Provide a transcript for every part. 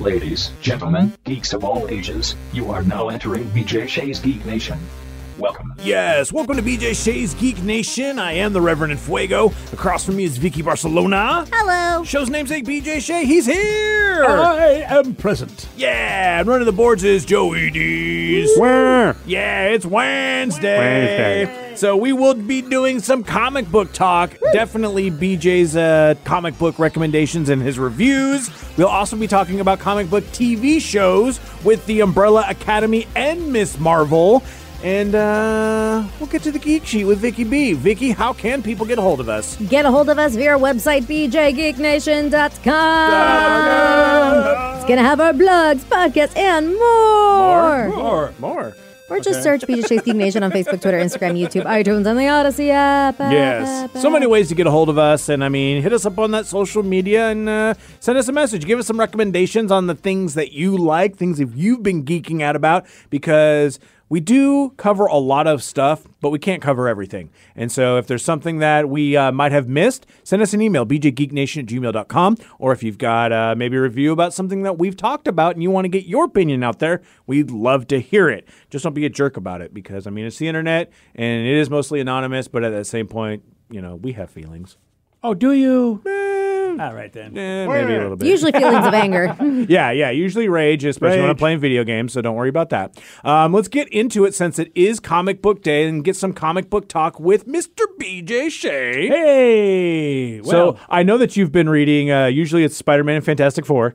Ladies, gentlemen, geeks of all ages, you are now entering BJ Shea's Geek Nation. Welcome. Yes, welcome to BJ Shea's Geek Nation. I am the Reverend Fuego. Across from me is Vicky Barcelona. Hello. Show's namesake BJ Shea. He's here. I am present. yeah, and running the boards is Joey D's. Where? Yeah, it's Wednesday. Wednesday. So we will be doing some comic book talk. Definitely BJ's uh, comic book recommendations and his reviews. We'll also be talking about comic book TV shows with the Umbrella Academy and Miss Marvel. And uh, we'll get to the geek sheet with Vicky B. Vicky, how can people get a hold of us? Get a hold of us via our website, bjgeeknation.com. It's going to have our blogs, podcasts, and more. more. More. More. Or just search BJ Shea's Geek Nation on Facebook, Twitter, Instagram, YouTube, iTunes, and the Audacy app. Yes. So many ways to get a hold of us. And I mean, hit us up on that social media and uh, send us a message. Give us some recommendations on the things that you like, things that you've been geeking out about, because we do cover a lot of stuff, but we can't cover everything. And so if there's something that we uh, might have missed, send us an email, bjgeeknation at gmail.com. Or if you've got uh, maybe a review about something that we've talked about and you want to get your opinion out there, we'd love to hear it. Just don't be a jerk about it because, I mean, it's the internet and it is mostly anonymous, but at the same point, you know, we have feelings. Oh, do you? All right then. Eh, maybe a little bit. Usually feelings of anger. Yeah, yeah. Usually rage, especially when I'm playing video games. So don't worry about that. Um, let's get into it since it is comic book day and get some comic book talk with Mr. BJ Shea. Hey. Well, so I know that you've been reading. Uh, usually it's Spider-Man and Fantastic Four.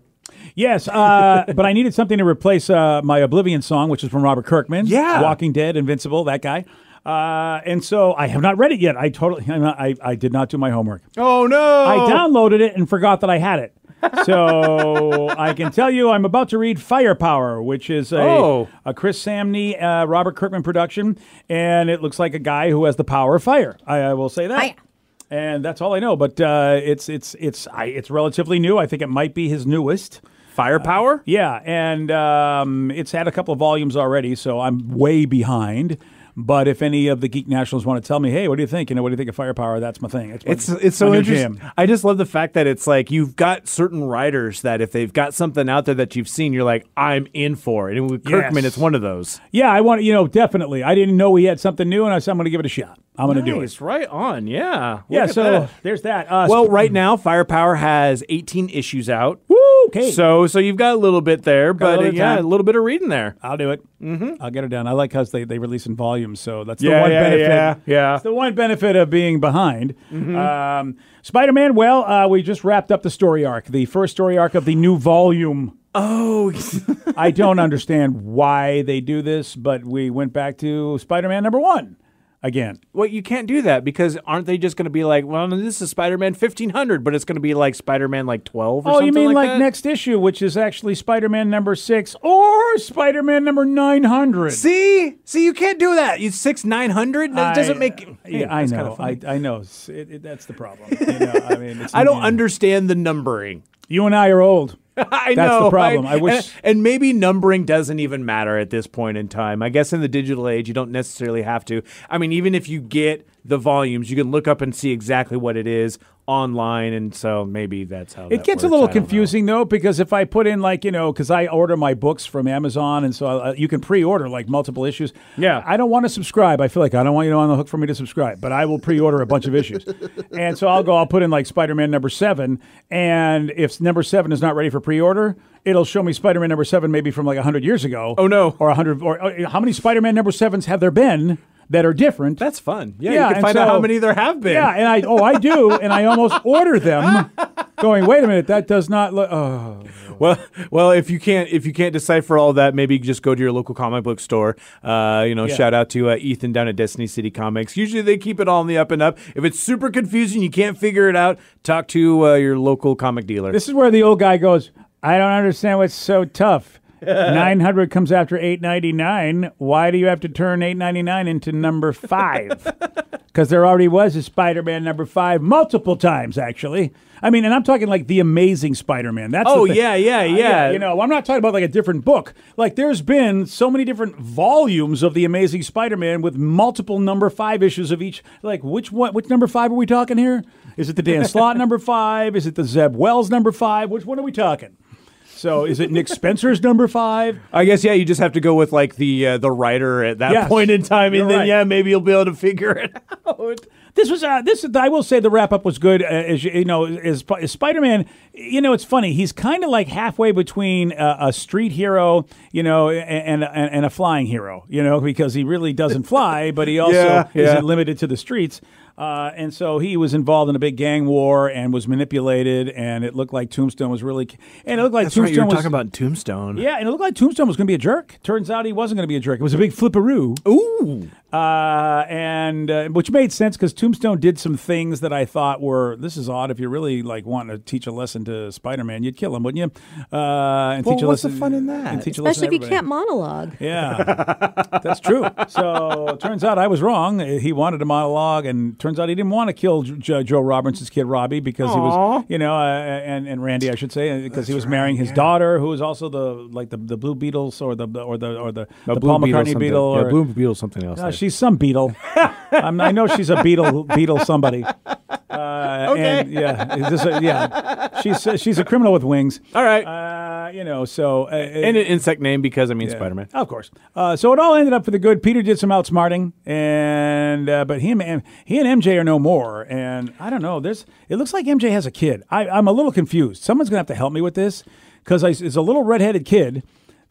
yes, uh, but I needed something to replace uh, my Oblivion song, which is from Robert Kirkman. Yeah. Walking Dead, Invincible, that guy. Uh, and so I have not read it yet. I totally, I, I did not do my homework. Oh no! I downloaded it and forgot that I had it. So I can tell you, I'm about to read Firepower, which is a, Oh. a Chris Samnee, uh, Robert Kirkman production, and it looks like a guy who has the power of fire. I, I will say that. Fire. And that's all I know. But uh, it's it's it's I, it's relatively new. I think it might be his newest. Firepower. Yeah, and um, it's had a couple of volumes already, so I'm way behind. But if any of the Geek Nationals want to tell me, hey, what do you think? You know, what do you think of Firepower? That's my thing. It's It's it's so new interesting. jam. I just love the fact that it's like you've got certain writers that if they've got something out there that you've seen, you're like, I'm in for it. And with Kirkman, Yes. it's one of those. Yeah, I want you know definitely. I didn't know he had something new, and I said I'm going to give it a shot. I'm going to do it. It's right on. Yeah. Look Yeah, so that. there's that. Uh, Well, right now, Firepower has 18 issues out. woo, okay. So, so you've got a little bit there, but uh, bit of yeah, a little bit of reading there. I'll do it. Mm-hmm. I'll get it done. I like how they, they release in volumes, so that's the Yeah, one yeah, benefit. yeah, yeah. It's the one benefit of being behind. Um, Spider-Man. Well, uh, we just wrapped up the story arc, the first story arc of the new volume. Oh, I don't understand why they do this, but we went back to Spider-Man number one again. well, you can't do that because aren't they just going to be like, well, this is Spider-Man 1500, but it's going to be like Spider-Man like 12 or Oh, something you mean like, that? next issue, which is actually Spider-Man number six or Spider-Man number nine hundred? See, see, you can't do that. You six nine hundred. That doesn't make. Hey, yeah, I know. I, I know. It, it, that's the problem. You know, I mean, it's, I don't understand the numbering. You and I are old. I That's know the problem. right? I wish- and, and maybe numbering doesn't even matter at this point in time. I guess in the digital age, you don't necessarily have to. I mean, even if you get the volumes, you can look up and see exactly what it is online, and so maybe that's how It that gets a little I don't know. confusing though, because if I put in like you know, because I order my books from Amazon, and so uh, you can pre-order like multiple issues. Yeah. I don't want to subscribe. I feel like I don't want you on the hook for me to subscribe, but I will pre-order a bunch of issues, and so I'll go. I'll put in like Spider-Man number seven, and if number seven is not ready for pre-order, it'll show me Spider-Man number seven maybe from like hundred years ago. Oh, no. or hundred or uh, how many Spider-Man number sevens have there been that are different? That's fun. Yeah, Yeah, you can find out how many there have been. Yeah, and I oh I do, and I almost order them, going wait a minute that does not look. Oh, Well, well, if you can't if you can't decipher all that, maybe just go to your local comic book store. Uh, you know, Yeah. shout out to uh, Ethan down at Destiny City Comics. Usually they keep it all in the up and up. If it's super confusing, you can't figure it out. Talk to uh, your local comic dealer. this is where the old guy goes. I don't understand what's so tough. Nine hundred comes after eight ninety nine. Why do you have to turn eight ninety nine into number five? Because there already was a Spider Man number five multiple times, actually. I mean, and I'm talking like the Amazing Spider Man. That's Oh, yeah, yeah, Uh, yeah. You know, I'm not talking about like a different book. Like, there's been so many different volumes of the Amazing Spider Man with multiple number five issues of each. Like, which one? Which number five are we talking here? Is it the Dan Slott number five? Is it the Zeb Wells number five? Which one are we talking? So is it Nick Spencer's number five? I guess yeah, you just have to go with like the uh, the writer at that Yes. point in time, and then right. yeah, maybe you'll be able to figure it out. This was uh, this. I will say the wrap up was good. Uh, as you, you know, is, is Spider Man. You know, it's funny. He's kind of like halfway between uh, a street hero, you know, and, and and a flying hero. You know, because he really doesn't fly, but he also Yeah, yeah. isn't limited to the streets. Uh, and so he was involved in a big gang war and was manipulated, and it looked like Tombstone was really, and it looked like That's right. Tombstone You were was talking about Tombstone. yeah, and it looked like Tombstone was going to be a jerk. Turns out he wasn't going to be a jerk. It was a big flipperoo. Ooh. Uh, and uh, which made sense because Tombstone did some things that I thought were this is odd. If you're really like wanting to teach a lesson to Spider-Man, you'd kill him, wouldn't you? Uh, and Well, teach a what's the fun in that? And teach Especially if you can't monologue. Yeah, that's true. So it turns out I was wrong. He wanted a monologue, and turns out he didn't want to kill J- Joe Robinson's kid Robbie because he was, you know, uh, and and Randy, I should say, because he was marrying his daughter, who was also the like the, the Blue Beatles or the or the or the, the Paul McCartney something- Beatle. Yeah, or, Blue Beetle something else. no, there. She's some beetle. I know she's a beetle, beetle somebody. Uh, Okay. And yeah, a, yeah. She's she's a criminal with wings. All right. Uh, you know, so uh, and an insect name because I mean yeah. Spider Man. Of course. Uh, so it all ended up for the good. Peter did some outsmarting, and uh, but he and he and MJ are no more. And I don't know. There's. It looks like MJ has a kid. I, I'm a little confused. Someone's gonna have to help me with this because it's a little redheaded kid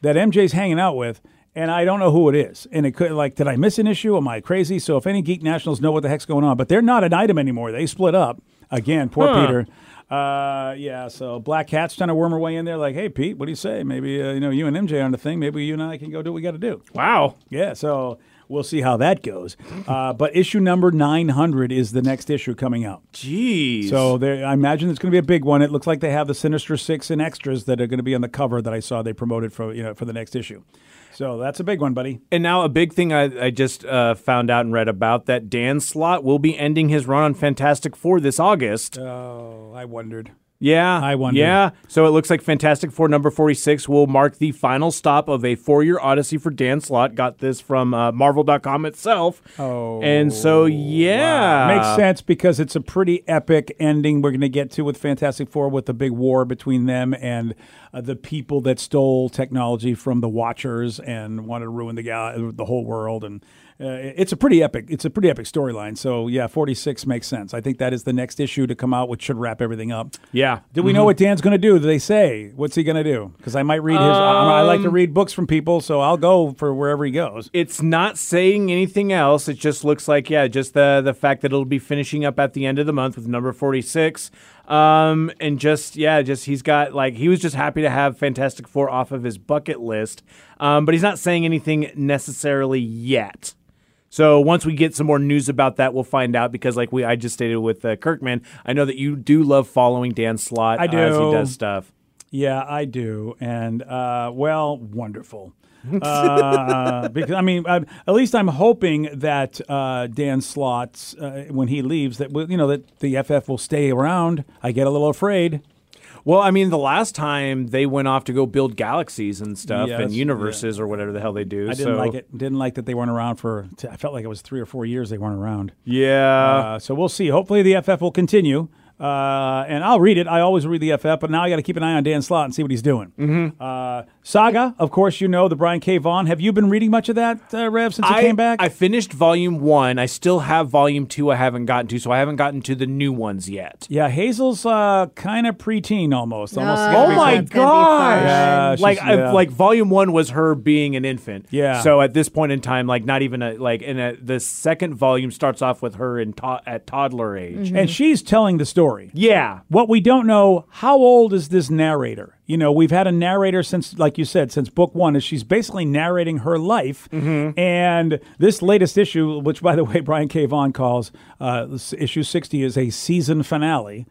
that MJ's hanging out with. And I don't know who it is. And it could like, did I miss an issue? Am I crazy? So if any Geek Nationals know what the heck's going on, but they're not an item anymore. They split up again. Poor Huh. Peter. Uh, yeah. So Black Cat's trying to worm her way in there. Like, hey Pete, what do you say? Maybe uh, you know you and MJ are on the thing. Maybe you and I can go do what we got to do. Wow. Yeah. So we'll see how that goes. Uh, but issue number nine hundred is the next issue coming out. Jeez. So there, I imagine it's going to be a big one. It looks like they have the Sinister Six and extras that are going to be on the cover that I saw they promoted for you know for the next issue. So that's a big one, buddy. And now a big thing I, I just uh, found out and read about that Dan Slott will be ending his run on Fantastic Four this August. Oh, I wondered. Yeah, I wonder. Yeah, so it looks like Fantastic Four number forty-six will mark the final stop of a four-year odyssey for Dan Slott. Got this from uh, Marvel.com itself. Oh, and so yeah, Makes sense because it's a pretty epic ending we're going to get to with Fantastic Four with the big war between them and uh, the people that stole technology from the Watchers and wanted to ruin the gal- the whole world and uh, it's a pretty epic it's a pretty epic storyline. So yeah, 46 makes sense. I think that is the next issue to come out which should wrap everything up. Yeah. Do we know what Dan's going to do? Do they say what's he going to do? Because I might read his. I I like to read books from people, so I'll go for wherever he goes. It's not saying anything else. It just looks like yeah, just the the fact that it'll be finishing up at the end of the month with number forty six. Um, and just yeah, just he's got like he was just happy to have Fantastic Four off of his bucket list. Um, but he's not saying anything necessarily yet. So once we get some more news about that, we'll find out because like we I just stated with uh, Kirkman, I know that you do love following Dan Slott I uh, as he does stuff. Yeah, I do, and uh, well, wonderful. Uh, because I mean, I, at least I'm hoping that uh, Dan Slott's uh, when he leaves, that you know that the FF will stay around. I get a little afraid. Well, I mean, the last time they went off to go build galaxies and stuff Yes, and universes or whatever the hell they do. I didn't so, like it. Didn't like that they weren't around for. I felt like it was three or four years they weren't around. Yeah. Uh, so we'll see. Hopefully the FF will continue. Uh, and I'll read it. I always read the FF, but now I got to keep an eye on Dan Slott and see what he's doing. Mm-hmm. Uh, Saga, of course, you know the Brian K. Vaughan. Have you been reading much of that, uh, Rev, since you I, came back? I finished volume one. I still have volume two I haven't gotten to, so I haven't gotten to the new ones yet. yeah, Hazel's uh, kind of preteen almost. almost No, Oh my That's gosh! Yeah, like, she's- I, like volume one was her being an infant. Yeah. So at this point in time, like not even a like, in a, the second volume starts off with her in to- at toddler age. And she's telling the story. Yeah. What we don't know, how old is this narrator? You know, we've had a narrator since, like you said, since book one, is she's basically narrating her life. And this latest issue, which by the way, Brian K. Vaughan calls uh, issue 60, is a season finale.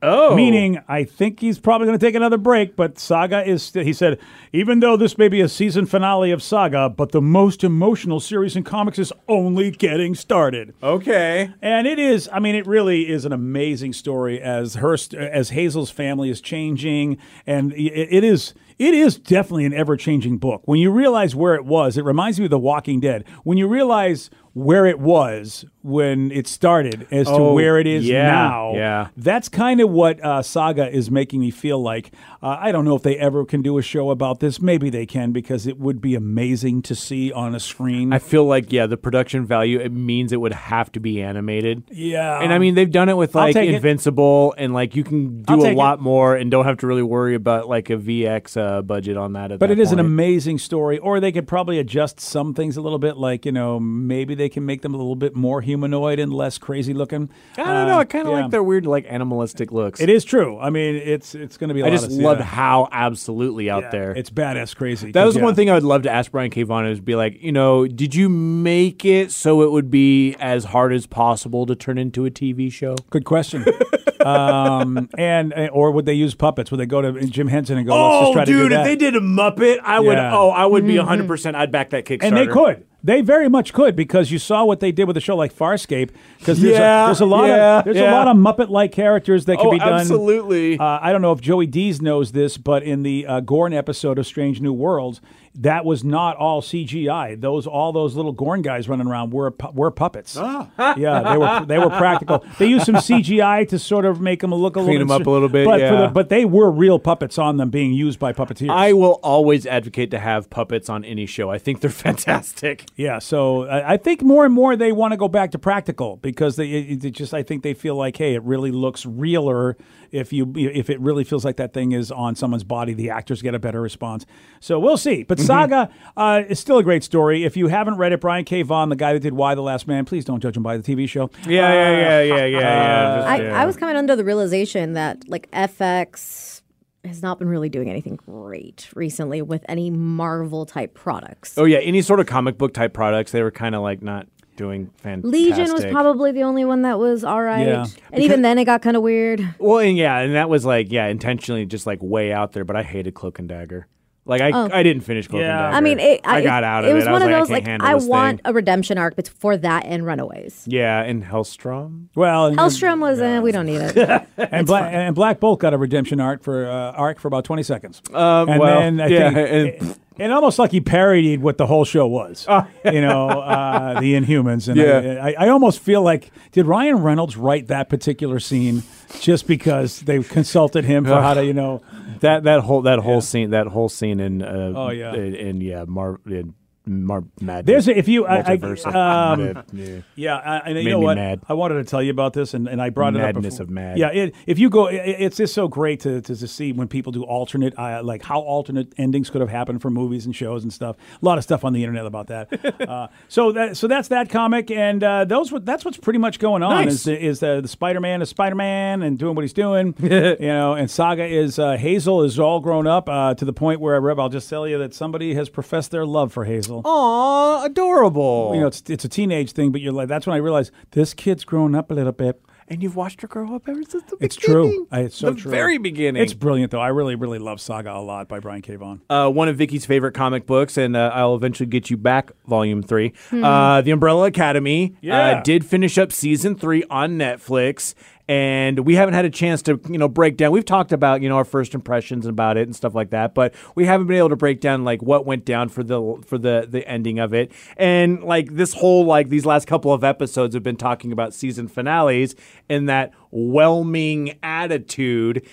Oh. Meaning, I think he's probably going to take another break, but Saga is, st- he said, even though this may be a season finale of Saga, but the most emotional series in comics is only getting started. Okay. And it is. I mean, it really is an amazing story as her as Hazel's family is changing, and it, it is. It is definitely an ever changing book. When you realize where it was, it reminds me of The Walking Dead. When you realize where it was when it started as to Oh, where it is yeah, now, yeah. that's kind of what uh, Saga is making me feel like. Uh, I don't know if they ever can do a show about this. Maybe they can because it would be amazing to see on a screen. I feel like yeah, the production value it means it would have to be animated. yeah. And I mean, they've done it with like take it. Invincible, and like you can I'll do a take it. lot more and don't have to really worry about like a VX uh, budget on that. At But that it is an amazing story, or they could probably adjust some things a little bit. Like you know, maybe they can make them a little bit more humanoid and less crazy looking. I don't know. I Uh, kind of yeah. like their weird like animalistic looks. It is true. I mean, it's it's going to be. I I just loved how absolutely out there. It's badass crazy. That was yeah. one thing I would love to ask Brian K. Vaughan is be like, you know, did you make it so it would be as hard as possible to turn into a TV show? Good question. um, and uh, or would they use puppets? Would they go to Jim Henson and go, "Let's just Oh, try to dude, do if they did a Muppet, I would. Yeah. Oh, I would be 100. percent I'd back that Kickstarter. and they could. They very much could because you saw what they did with a show like Farscape. Because there's, Yeah, a, there's a lot yeah, of there's yeah. a lot of Muppet-like characters that can Oh, be done. absolutely. Uh, I don't know if Joey Dees knows this, but in the uh, Gorn episode of Strange New Worlds, that was not all CGI. Those all those little Gorn guys running around were pu- were puppets. Ah. yeah, they were they were practical. They used some CGI to sort of make them look a Clean little 'em up a little bit, But for yeah. the, but they were real puppets on them being used by puppeteers. I will always advocate to have puppets on any show. I think they're fantastic. Yeah, so I, I think more and more they want to go back to practical because they it, it just I think they feel like hey, it really looks realer if you if it really feels like that thing is on someone's body. The actors get a better response. So we'll see. But mm-hmm. Saga uh, is still a great story. If you haven't read it, Brian K. Vaughan, the guy that did Y: The Last Man, please don't judge him by the TV show. Uh, yeah, yeah, yeah, yeah, yeah, yeah. Just, I, yeah. I was coming under the realization that like FX has not been really doing anything great recently with any Marvel type products. Oh yeah, any sort of comic book type products, they were kind of like not doing fantastic. Legion was probably the only one that was all right. Yeah. And even then it got kind of weird. well, and yeah, and that was like yeah, intentionally just like way out there. But I hated Cloak and Dagger. Like I, I didn't finish Cloak Yeah. and Dagger. Oh. I mean, it, I, got out of it. It was I one was of like, those I like I want thing. a redemption arc bet- for that and Runaways. Yeah, and Helstrom. Well, and, Helstrom was eh, we don't need it. and, Black, and Black Bolt got a redemption arc for uh, arc for about twenty seconds. Um, and well, then I yeah, think and- it, it almost like he parodied what the whole show was. you know, uh, the Inhumans, and Yeah. I, I, I almost feel like did Ryan Reynolds write that particular scene just because they consulted him for how to, you know, That that whole that whole scene that whole scene in uh, Oh, yeah. in, in yeah Mar in Mar Mad There's a, if you I, I, multiverse of um, Mad- yeah. Yeah, I, and you know what? mad. I wanted to tell you about this, and, and I brought it up. Madness of mad. Yeah, it, if you go, it, it's just so great to, to, to see when people do alternate, uh, like how alternate endings could have happened for movies and shows and stuff. A lot of stuff on the internet about that. uh, so that so that's that comic, and uh, those what- that's what's pretty much going on. Nice. Is the, is the, the Spider Man is Spider Man and doing what he's doing, you know. And Saga is uh, Hazel is all grown up uh, to the point where Rev, I'll just tell you that somebody has professed their love for Hazel Aw, adorable. you know, it's it's a teenage thing, but you're like, that's when I realized this kid's grown up a little bit. and you've watched her grow up ever since the It's beginning. true. I- It's so the true. very beginning. It's brilliant, though. I really, really love Saga a lot by Brian K. Vaughan. uh, one of Vicky's favorite comic books, and uh, I'll eventually get you back, Volume Three. Uh, the Umbrella Academy Yeah. uh, did finish up season three on Netflix, and we haven't had a chance to you know break down. We've talked about you know our first impressions about it and stuff like that, but we haven't been able to break down like what went down for the for the the ending of it. And like this whole like these last couple of episodes have been talking about season finales and that whelming attitude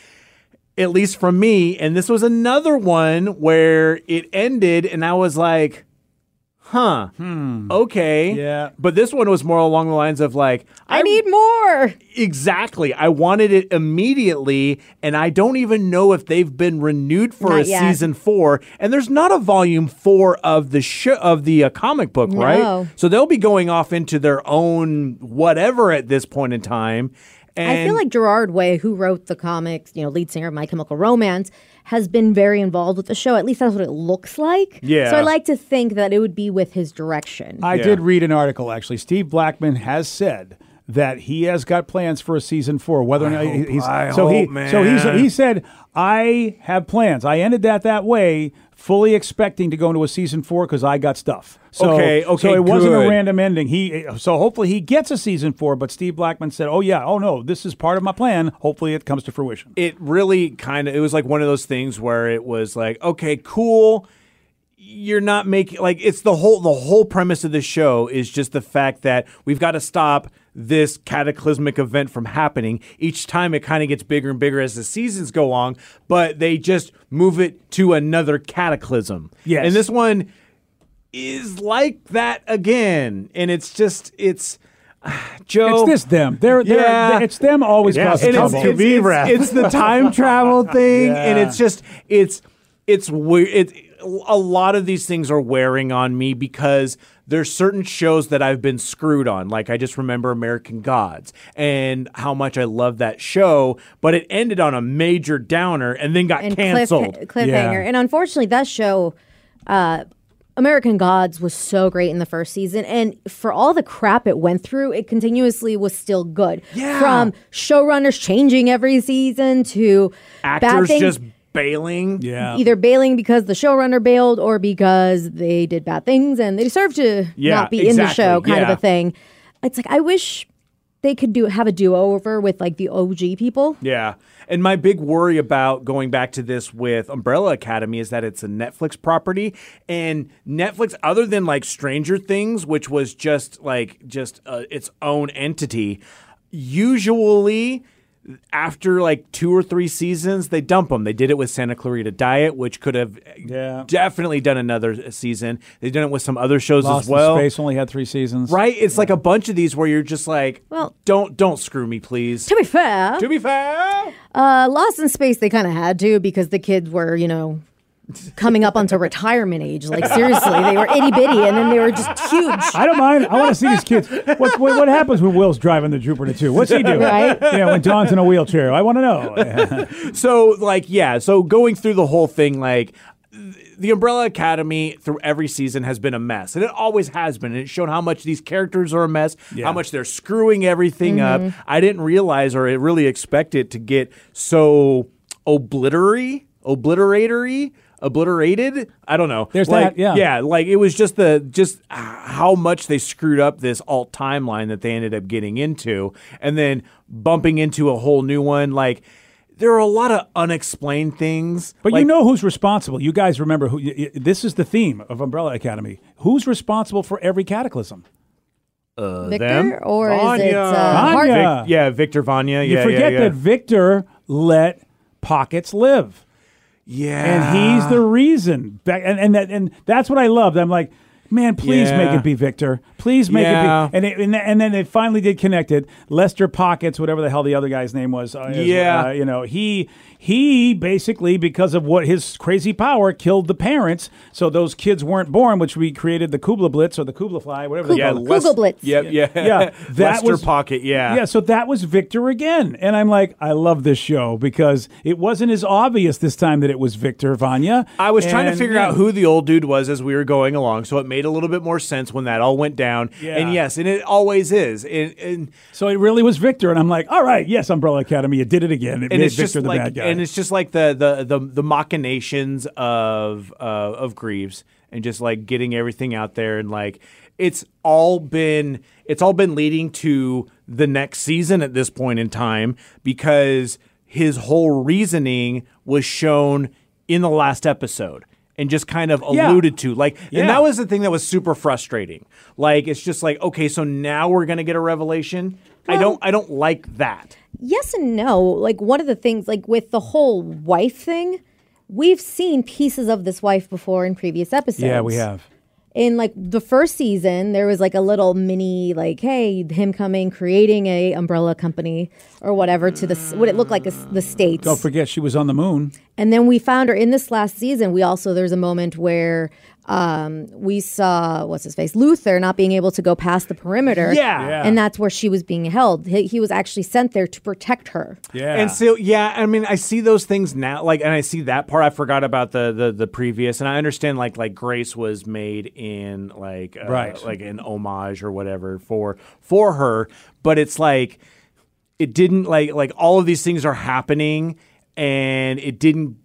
at least from me. And this was another one where it ended, and I was like, huh, okay. Yeah. But this one was more along the lines of like, I need more. exactly. I wanted it immediately, and I don't even know if they've been renewed for Not a yet. season four. And there's not a volume four of the show of the uh, comic book, right? So they'll be going off into their own whatever at this point in time. And I feel like Gerard Way, who wrote the comics, you know, lead singer of My Chemical Romance, has been very involved with the show. At least that's what it looks like. Yeah. So I like to think that it would be with his direction. I Yeah. did read an article, actually. Steve Blackman has said that he has got plans for a season four. Whether or not hope- he's I so he hope, so he's he said I have plans. I ended that that way, fully expecting to go into a season four because I got stuff. So, Okay, So okay, it wasn't a random ending. He so hopefully he gets a season four. But Steve Blackman said, "Oh yeah, oh no, this is part of my plan. Hopefully it comes to fruition." it really kind of it was like one of those things where it was like okay cool you're not making like it's the whole the whole premise of the show is just the fact that we've got to stop this cataclysmic event from happening each time it kind of gets bigger and bigger as the seasons go on but they just move it to another cataclysm Yes. and this one is like that again and it's just it's Joe It's this them. They're, they're, Yeah. it's them always Yeah, causing and it's, trouble. it's, it's, it's the time travel thing, and it's just it's it's weird. It, a lot of these things are wearing on me because there's certain shows that I've been screwed on. Like I just remember American Gods and how much I love that show, but it ended on a major downer and then got and canceled. cliff, cliffhanger. Yeah. And unfortunately, that show, uh, American Gods, was so great in the first season, and for all the crap it went through, it continuously was still good. Yeah. From showrunners changing every season to bad Actors things, just bailing. yeah. either bailing because the showrunner bailed or because they did bad things and they deserve to Yeah, not be in the show, kind of a thing. It's like I wish they could do have a do over with like the OG people. Yeah. And my big worry about going back to this with Umbrella Academy is that it's a Netflix property and Netflix other than like Stranger Things which was just like just uh, its own entity usually after like two or three seasons they dump them. They did it with Santa Clarita Diet which could have Yeah. definitely done another season. They've done it with some other shows Lost as well. Lost in Space only had three seasons. Right? It's like a bunch of these where you're just like Well- don't don't screw me please. To be fair, To be fair, uh, Lost in Space they kind of had to because the kids were you know coming up onto retirement age. Like seriously, they were itty bitty and then they were just huge. I don't mind. I want to see these kids. What, what, what happens when Will's driving the Jupiter 2? What's he doing? Right. Yeah, when Don's in a wheelchair. I want to know. So like yeah, so going through the whole thing like the Umbrella Academy through every season has been a mess, and it always has been. And it showed how much these characters are a mess, Yeah. how much they're screwing everything up. Mm-hmm. I didn't realize or really expect it to get so obliterary, obliteratory, obliterated. I don't know. There's like, that, yeah. yeah, like it was just the just how much they screwed up this alt timeline that they ended up getting into, and then bumping into a whole new one. Like there are a lot of unexplained things. But like, you know who's responsible. You guys remember who? y- y- This is the theme of Umbrella Academy. Who's responsible for every cataclysm? Victor them? or is it Vanya. uh, Vanya. Hart- Yeah. yeah, Victor Vanya. You yeah, forget yeah, yeah. that Victor let Pockets live. Yeah, and he's the reason. And and that, and that's what I loved. I'm like, man, please Yeah. make it be Victor. Please make Yeah. it be. And it, and, and then they finally did connect it. Lester Pockets, whatever the hell the other guy's name was. uh, is, Yeah. uh, you know he he basically because of what his crazy power killed the parents, so those kids weren't born, which we created the Kugelblitz or the Kubla Fly, whatever they yeah, Google- call it. Google Blitz. Yep, yeah, Yeah, that Lester was- Pocket. Yeah, Yeah, so that was Victor again. And I'm like, I love this show because it wasn't as obvious this time that it was Victor Vanya. I was trying to figure yeah. out who the old dude was as we were going along, so it made a little bit more sense when that all went down. Yeah. And yes, and it always is. And, and, So it really was Victor, and I'm like, all right, yes, Umbrella Academy, you did it again. It and made Victor the like, bad guy. And it's just like the the the, the machinations of uh, of Greaves, and just like getting everything out there, and like it's all been it's all been leading to the next season at this point in time because his whole reasoning was shown in the last episode. And just kind of Yeah. alluded to, like, Yeah. and that was the thing that was super frustrating. Like, it's just like, okay, so now we're gonna get a revelation. I don't, I don't like that. Yes and no. Like one of the things, like with the whole wife thing, we've seen pieces of this wife before in previous episodes. yeah, we have. In like the first season, there was like a little mini, like, hey, him coming, creating a umbrella company or whatever to the what it looked like a the states. Don't forget, she was on the moon. And then we found her in this last season. We also there's a moment where um, we saw what's his face Luther not being able to go past the perimeter. Yeah. Yeah. and that's where she was being held. He, he was actually sent there to protect her. Yeah. And so yeah, I mean I see those things now like and I see that part I forgot about the the, the previous and I understand like like Grace was made in like uh, Right. like an homage or whatever for for her, but it's like it didn't like like all of these things are happening and it didn't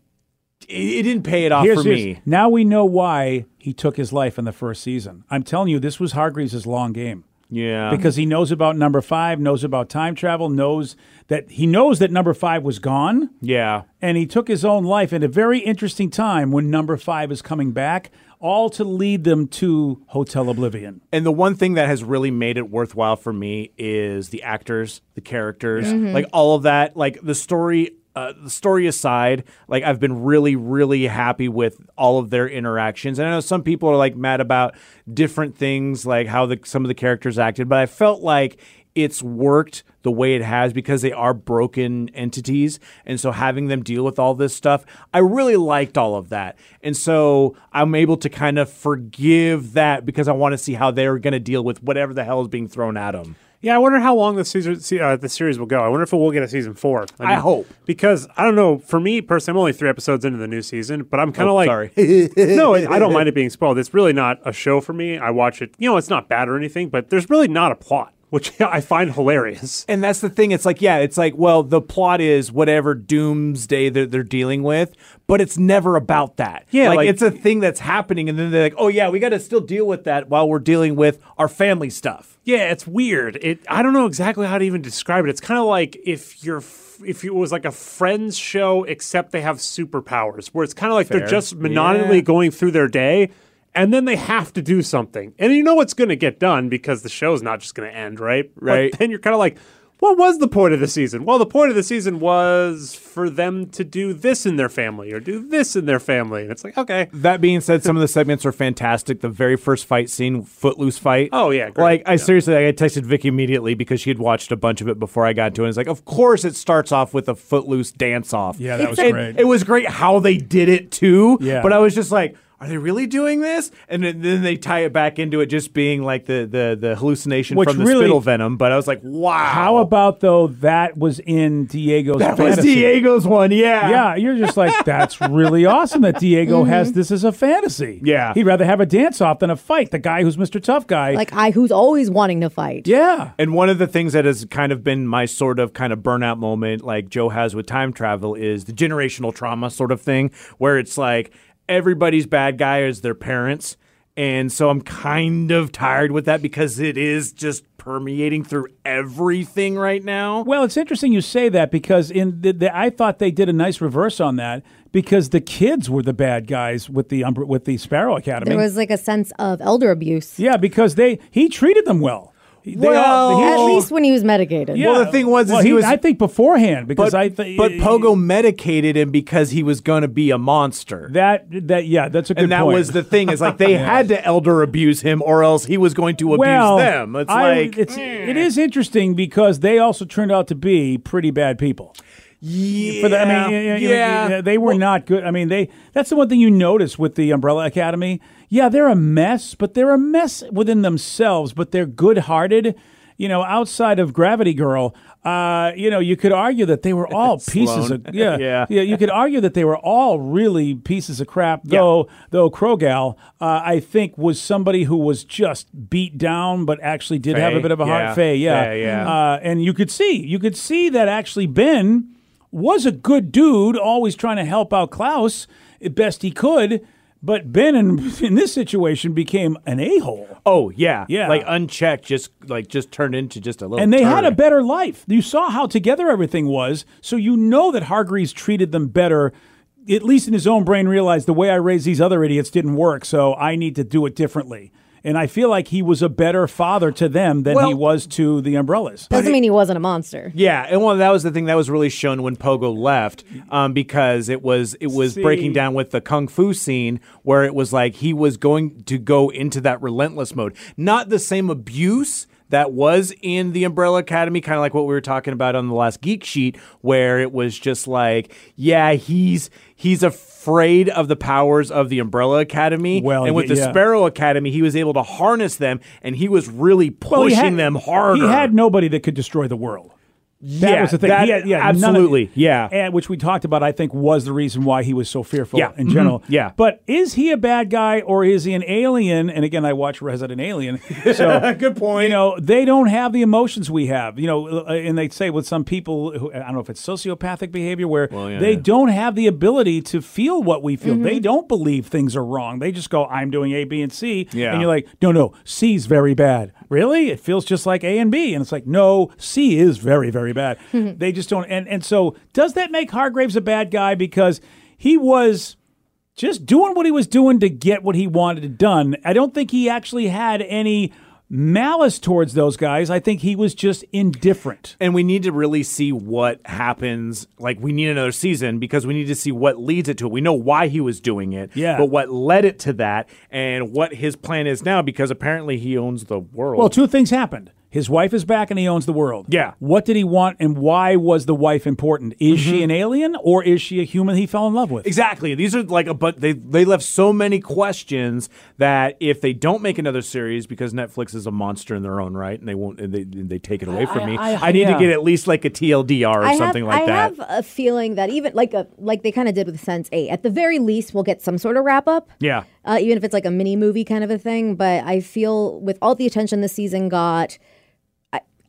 it, it didn't pay it off Here's- for here's- me. Now we know why he took his life in the first season. I'm telling you, this was Hargreeves' long game. Yeah. because he knows about number five, knows about time travel, knows that he knows that number five was gone, yeah. and he took his own life at a very interesting time when number five is coming back, all to lead them to Hotel Oblivion. And the one thing that has really made it worthwhile for me is the actors, the characters, mm-hmm. like all of that. Like the story, uh, the story aside, like I've been really, really happy with all of their interactions. And I know some people are like mad about different things, like how the some of the characters acted, but I felt like it's worked the way it has because they are broken entities and so having them deal with all this stuff i really liked all of that and so i'm able to kind of forgive that because i want to see how they're going to deal with whatever the hell is being thrown at them Yeah, I wonder how long the season, uh, the series will go. I wonder if we'll get a season four. I hope. because I don't know. For me personally, I'm only three episodes into the new season, but I'm kind of Oh, like, sorry. no, I don't mind it being spoiled. It's really not a show for me. I watch it. You know, it's not bad or anything, but there's really not a plot, which I find hilarious. And that's the thing. It's like, yeah, it's like, well, the plot is whatever doomsday that they're dealing with, but it's never about that. Yeah, like, like- it's a thing that's happening, and then they're like, oh yeah, we got to still deal with that while we're dealing with our family stuff. Yeah, it's weird. It I don't know exactly how to even describe it. It's kind of like if you're if it was like a Friends show except they have superpowers, where it's kind of like they're just monotonously Yeah. going through their day, and then they have to do something, and you know what's going to get done because the show's not just going to end, right? Right. But then you're kind of like. What was the point of the season? Well, the point of the season was for them to do this in their family or do this in their family. And it's like, okay. That being said, some of the segments are fantastic. The very first fight scene, Footloose fight. Oh, yeah, great. Like I Yeah. seriously, I texted Vicky immediately because she had watched a bunch of it before I got to it. And it's like, of course, it starts off with a Footloose dance off. Yeah, that was And great. It was great how they did it too. Yeah. But I was just like. Are they really doing this? And then, then they tie it back into it just being like the the, the hallucination Which from the really- spittle venom. But I was like, wow. How about though that was in Diego's that was fantasy? Diego's one? Yeah. Yeah, you're just like that's really awesome that Diego mm-hmm. has this as a fantasy. Yeah. he'd rather have a dance off than a fight. The guy who's Mr. Tough Guy. Like I, who's always wanting to fight. yeah, And one of the things that has kind of been my sort of kind of burnout moment, like Joe has with time travel, is the generational trauma sort of thing, where it's like everybody's bad guy is their parents. And so I'm kind of tired with that because it is just permeating through everything right now. Well, it's interesting you say that because in the, the, I thought they did a nice reverse on that because the kids were the bad guys with the Umbra- with the Sparrow Academy. There was like a sense of elder abuse. yeah, because they he treated them well. They Well, he- At least when he was medicated. yeah. Well, the thing was well, he was- I think beforehand because But, I th- but Pogo medicated him because he was going to be a monster. that that yeah that's a good and that point. was the thing is like they had to elder abuse him or else he was going to abuse well, them. It's I- like it's mm. it is interesting because they also turned out to be pretty bad people. yeah, For the, I mean, you know, you know, yeah. they were not good. I mean, they that's the one thing you notice with the Umbrella Academy. Yeah, they're a mess, but they're a mess within themselves. But they're good-hearted. You know, outside of Gravity Girl, uh, you know, you could argue that they were all pieces of yeah, Yeah. yeah. You could argue that they were all really pieces of crap. Though, though Krogal, uh, I think was somebody who was just beat down, but actually did have a bit of a yeah. heart. Faye, yeah, Faye, yeah. Uh, and you could see, you could see that actually Ben was a good dude, always trying to help out Klaus best he could. But Ben, in, in this situation, became an a hole. Oh yeah, Yeah. Like unchecked, just like just turned into just a little. And they had a better life. You saw how together everything was, so you know that Hargreeves treated them better. At least in his own brain, realized the way I raised these other idiots didn't work, so I need to do it differently. And I feel like he was a better father to them than he was to the umbrellas. Doesn't mean he wasn't a monster. Yeah, and well, that was the thing that was really shown when Pogo left, um, because it was it was See. breaking down with the kung fu scene where it was like he was going to go into that relentless mode, not the same abuse that was in the Umbrella Academy, kind of like what we were talking about on the last Geek Sheet, where it was just like, yeah, he's he's afraid of the powers of the Umbrella Academy. Well, and with the yeah. Sparrow Academy, he was able to harness them, and he was really Well, pushing had- them harder. He had nobody that could destroy the world. That Yeah, was the thing. that- had- yeah, none of- absolutely, yeah. and which we talked about. I think was the reason why he was so fearful Yeah, in mhm, general. yeah. but is he a bad guy or is he an alien? And again, I watch Resident Alien, so Good point. You know, they don't have the emotions we have. You know, uh, and they say with some people, who, I don't know if it's sociopathic behavior, where yeah, they yeah. don't have the ability to feel what we feel. Mm-hmm. They don't believe things are wrong. They just go, "I'm doing A, B, and C," Yeah. and you're like, "No, no, C's very bad." Really? It feels just like A and B, and it's like, no, C is very, very, very bad. Mm-hmm. they just don't. And and so, does that make Hargreeves a bad guy because he was just doing what he was doing to get what he wanted done? I don't think he actually had any malice towards those guys. I think he was just indifferent. and we need to really see what happens. Like, we need another season because we need to see what leads it to it. We know why he was doing it, Yeah. but what led it to that and what his plan is now because apparently he owns the world. Well, two things happened. His wife is back and he owns the world. Yeah. What did he want and why was the wife important? Is she an alien or is she a human he fell in love with? Exactly. These are like a but they they left so many questions that if they don't make another series because Netflix is a monster in their own right and they won't and they they take it away from me. I- I, I- need yeah. to get at least like a TLDR or I something have, like I that. have a feeling that even like a like they kind of did with Sense8, at the very least, we'll get some sort of wrap up. yeah. uh, even if it's like a mini movie kind of a thing. But I feel with all the attention this season got,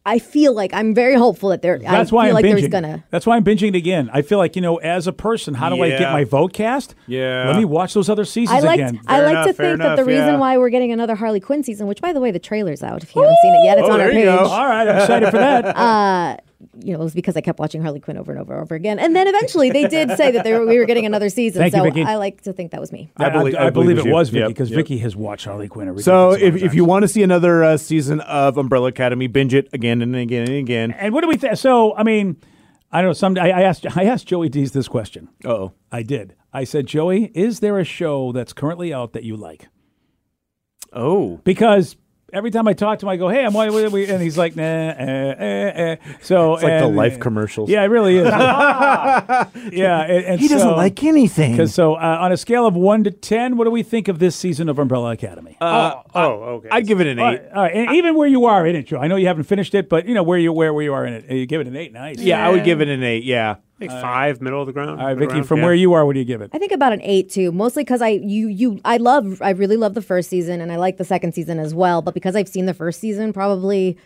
I, I feel like I'm very hopeful that there. That's I why feel I'm like binging. there's gonna. That's why I'm binging it again. I feel like you know, as a person, how do I get my vote cast? Yeah. Let me watch those other seasons I like again. I like enough, to fair think that the enough, reason why we're getting another Harley Quinn season, which by the way the trailer's out. If you haven't seen it yet, it's Oh, on our there you page. go. All right, I'm excited for that. Uh, You know, it was because I kept watching Harley Quinn over and over and over again, and then eventually they did say that they were, we were getting another season. Thank you, so Vicky. I like to think that was me. I believe- I, I believe, believe it was Vicky because yep. Vicky has watched Harley Quinn. a So if, if you want to see another uh, season of Umbrella Academy, binge it again and again and again. and what do we think? So I mean, I don't know. Some I, I asked I asked Joey D's this question. Oh, I did. I said, Joey, is there a show that's currently out that you like? oh, Because every time I talk to him, I go, "Hey, I'm," why- why- why-" and he's like, "Nah." Eh, eh, eh. So it's like the life commercials. Yeah, it really is. yeah, and, and he doesn't so- like anything. Because so uh, on a scale of one to ten, what do we think of this season of Umbrella Academy? Uh, oh, okay. I'd give it an eight. right, all right, and even where you are in it, Joe. I know you haven't finished it, but you know where you where where you are in it. You give it an eight. Nice. Yeah, I would give it an eight. Yeah. Like uh, five, middle of the ground. All right, middle Vicky, ground, from yeah. where you are, what do you give it? I think about an eight too, mostly because I you you I love I really love the first season and I like the second season as well. But because I've seen the first season probably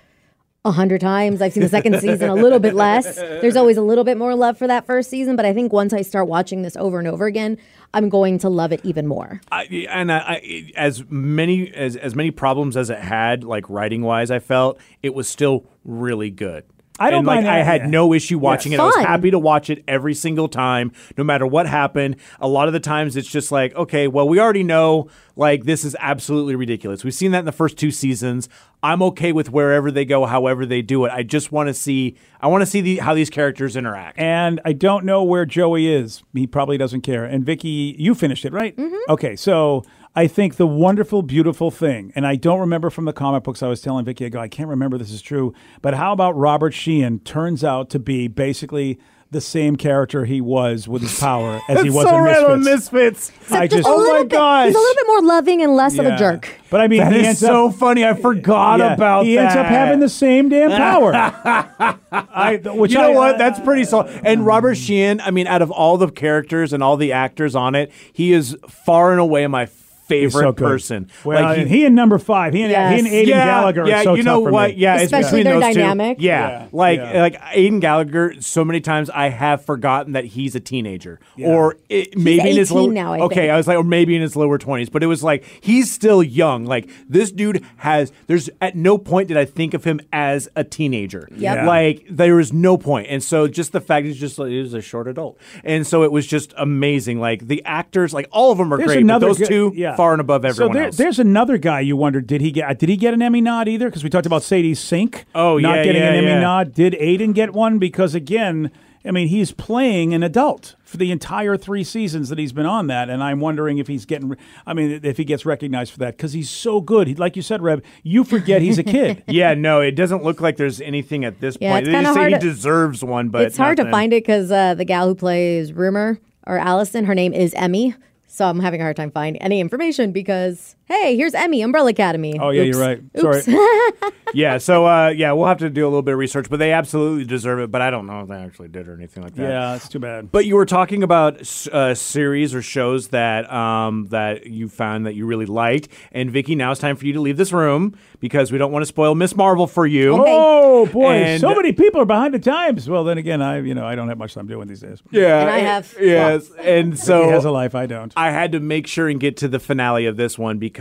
a hundred times, I've seen the second season a little bit less. There's always a little bit more love for that first season, but I think once I start watching this over and over again, I'm going to love it even more. I, and I, I, as many as as many problems as it had, like writing wise, I felt it was still really good. I don't and, like I had yeah. no issue watching it. I was happy to watch it every single time, no matter what happened. A lot of the times, it's just like, okay, well, we already know, like this is absolutely ridiculous. We've seen that in the first two seasons. I'm okay with wherever they go, however they do it. I just want to see. I want to see the, how these characters interact. and I don't know where Joey is. He probably doesn't care. And Vicky, you finished it, right? Mm-hmm. Okay, so I think the wonderful, beautiful thing, and I don't remember from the comic books. I was telling Vicky, I go, I can't remember this is true, but how about Robert Sheehan turns out to be basically the same character he was with his power as he was so in right Misfits. on Misfits. I just, a oh little my bit, gosh. he's a little bit more loving and less of Yeah. a jerk. But I mean, That he is ends so up, funny. I forgot yeah, about he that. ends up having the same damn power. I, which you know I- what? That's pretty solid. And Robert Sheehan, I mean, out of all the characters and all the actors on it, he is far and away my He's favorite so person. Well, Like, and he and number five, he and, he and Aidan yeah, Gallagher. Yeah, are so you know tough what? Yeah, Especially between their those dynamic. two. Yeah, Yeah, like yeah. like Aidan Gallagher. So many times I have forgotten that he's a teenager, or it, maybe in his 18 lower. now, I okay, think. I was like, or maybe in his lower twenties, but it was like he's still young. Like this dude has. There's at no point did I think of him as a teenager. Yep. Yeah. Like there was no point, and so just the fact he's just like, he was a short adult, and so it was just amazing. Like the actors, like all of them are There's great, but those good- two yeah. Far and above everyone so there, else. there's another guy you wondered did he get did he get an Emmy nod either? Because we talked about Sadie Sink. Oh, not yeah, getting yeah, an Emmy nod. Did Aidan get one? Because again. I mean, he's playing an adult for the entire three seasons that he's been on that, and I'm wondering if he's getting. I mean, if he gets recognized for that because he's so good. He, like you said, Rev, you forget he's a kid. Yeah, no, it doesn't look like there's anything at this Yeah, point. it's They just say he to- deserves one, but it's hard to find it because uh, the gal who plays Rumor or Allison, her name is Emmy. So I'm having a hard time finding any information because hey, here's Emmy, Umbrella Academy. Oh yeah, Oops. you're right. Oops. Sorry. Yeah, so uh, yeah, we'll have to do a little bit of research, but they absolutely deserve it. But I don't know if they actually did or anything like that. yeah, it's too bad. But you were talking about uh, series or shows that um, that you found that you really liked, and Vicky, now it's time for you to leave this room because we don't want to spoil Miss Marvel for you. Oh boy, And- so many people are behind the times. Well, then again, I you know I don't have much time doing these days. Yeah, And I have- yes, and so he has a life. I don't. I had to make sure and get to the finale of this one because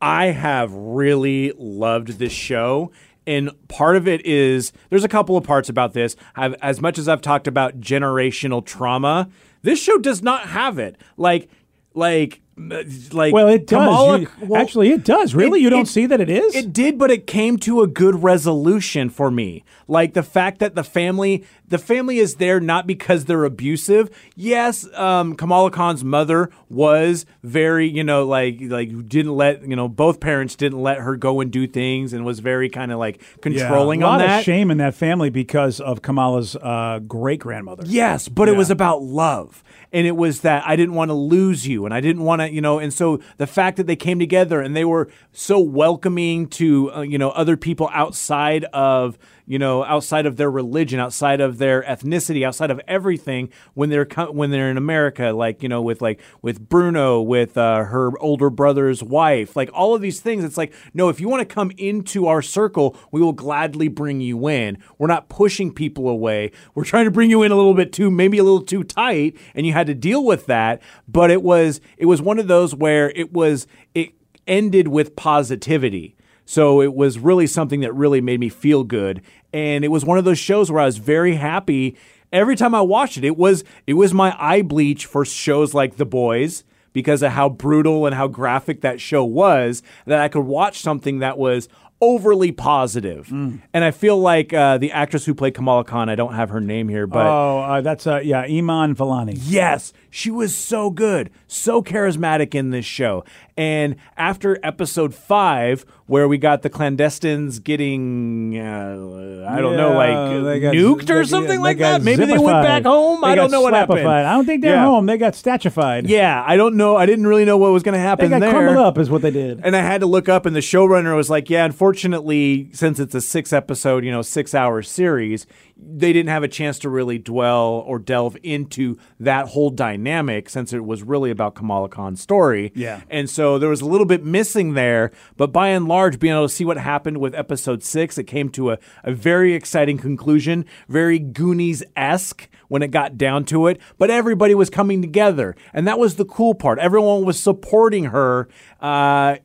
I have really loved this show. And part of it is there's a couple of parts about this. I've, as much as I've talked about generational trauma, this show does not have it. Like, like, like. well, it does. Kamala- You- well, actually, it does. Really, it- you don't it- see that it is. it did, but it came to a good resolution for me. Like the fact that the family, the family is there not because they're abusive. Yes, um, Kamala Khan's mother was very, you know, like like didn't let you know both parents didn't let her go and do things and was very kind of like controlling yeah, a lot on that. of shame in that family because of Kamala's uh, great grandmother. Yes, but it was about love. And it was that I didn't want to lose you and I didn't want to, you know, and so the fact that they came together and they were so welcoming to, uh, you know, other people outside of, you know, outside of their religion, outside of their ethnicity, outside of everything when they're when they're in America, like, you know, with like with Bruno, with uh, her older brother's wife, like all of these things. It's like, no, if you want to come into our circle, we will gladly bring you in. We're not pushing people away. We're trying to bring you in a little bit too, maybe a little too tight, and you had to deal with that. But it was it was one of those where it was it ended with positivity. So it was really something that really made me feel good. And it was one of those shows where I was very happy every time I watched it. It was it was my eye bleach for shows like The Boys because of how brutal and how graphic that show was that I could watch something that was overly positive. Mm. And I feel like uh, the actress who played Kamala Khan, I don't have her name here, but oh, uh, that's uh, yeah, Iman Vellani. Yes, she was so good, so charismatic in this show. And after episode five, where we got the clandestines getting, uh, I don't know, Yeah, they like nuked or something like that. Maybe they went back home. They I don't know what happened. I don't think they're Yeah. home. They got statuified. Yeah, I don't know. I didn't really know what was going to happen. they got there. crumbled up, is what they did. And I had to look up, and the showrunner was like, "Yeah, unfortunately, since it's a six episode, you know, six hour series, they didn't have a chance to really dwell or delve into that whole dynamic since it was really about Kamala Khan's story. Yeah. and so there was a little bit missing there. But by and large, being able to see what happened with episode six, it came to a, a very exciting conclusion, very Goonies esque." When it got down to it, but everybody was coming together, and that was the cool part. Everyone was supporting her, uh,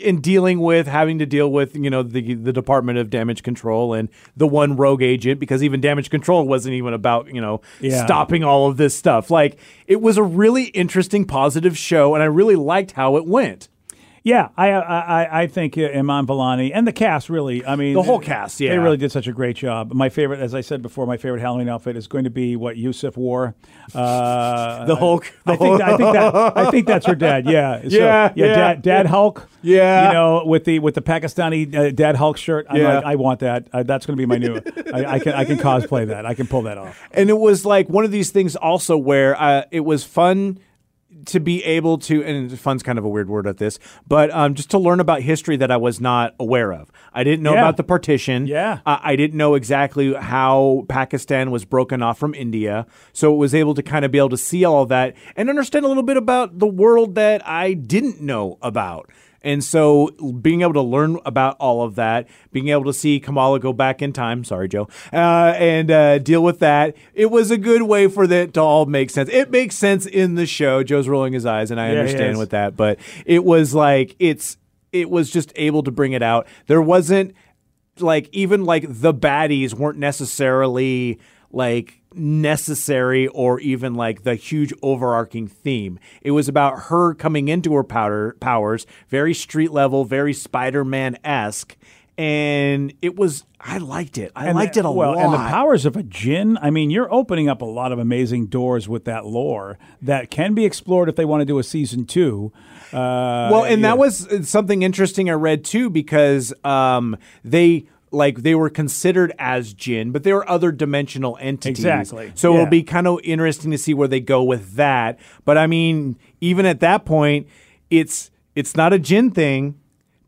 in dealing with having to deal with you know the the Department of Damage Control and the one rogue agent because even Damage Control wasn't even about you know Yeah. stopping all of this stuff. Like it was a really interesting, positive show, and I really liked how it went. Yeah, I I I- I think uh, Iman Vellani and the cast really. I mean, The whole cast, yeah. they really did such a great job. My favorite, as I said before, my favorite Halloween outfit is going to be what Yusuf wore. Uh, The Hulk. I think I think that I think that's her dad. Yeah, So, Yeah, yeah, yeah. Dad, dad Hulk. Yeah. you know, with the with the Pakistani uh, Dad Hulk shirt. I'm Yeah. like, I want that. Uh, that's going to be my new. I, I can I can cosplay that. I can pull that off. and it was like one of these things also where uh, it was fun to be able to and fun's kind of a weird word at this but um, just to learn about history that i was not aware of i didn't know Yeah. about the partition Yeah. uh, i didn't know exactly how pakistan was broken off from india so it was able to kind of be able to see all that and understand a little bit about the world that i didn't know about and so being able to learn about all of that, being able to see Kamala go back in time, sorry, Joe, uh, and uh, deal with that, it was a good way for that to all make sense. It makes sense in the show. Joe's rolling his eyes, and I Yeah, understand with that, but it was like, it's, it was just able to bring it out. There wasn't like, even like the baddies weren't necessarily like necessary or even like the huge overarching theme. It was about her coming into her powder powers, very street level, very Spider-Man esque. and it was I liked it. I And liked the- it a well, lot. And the powers of a djinn, I mean, you're opening up a lot of amazing doors with that lore that can be explored if they want to do a season two. Uh, well, and yeah. that was something interesting I read too because um, they like they were considered as jinn, but they were other dimensional entities. Exactly. So Yeah. it'll be kind of interesting to see where they go with that. But I mean, even at that point, it's it's not a jinn thing.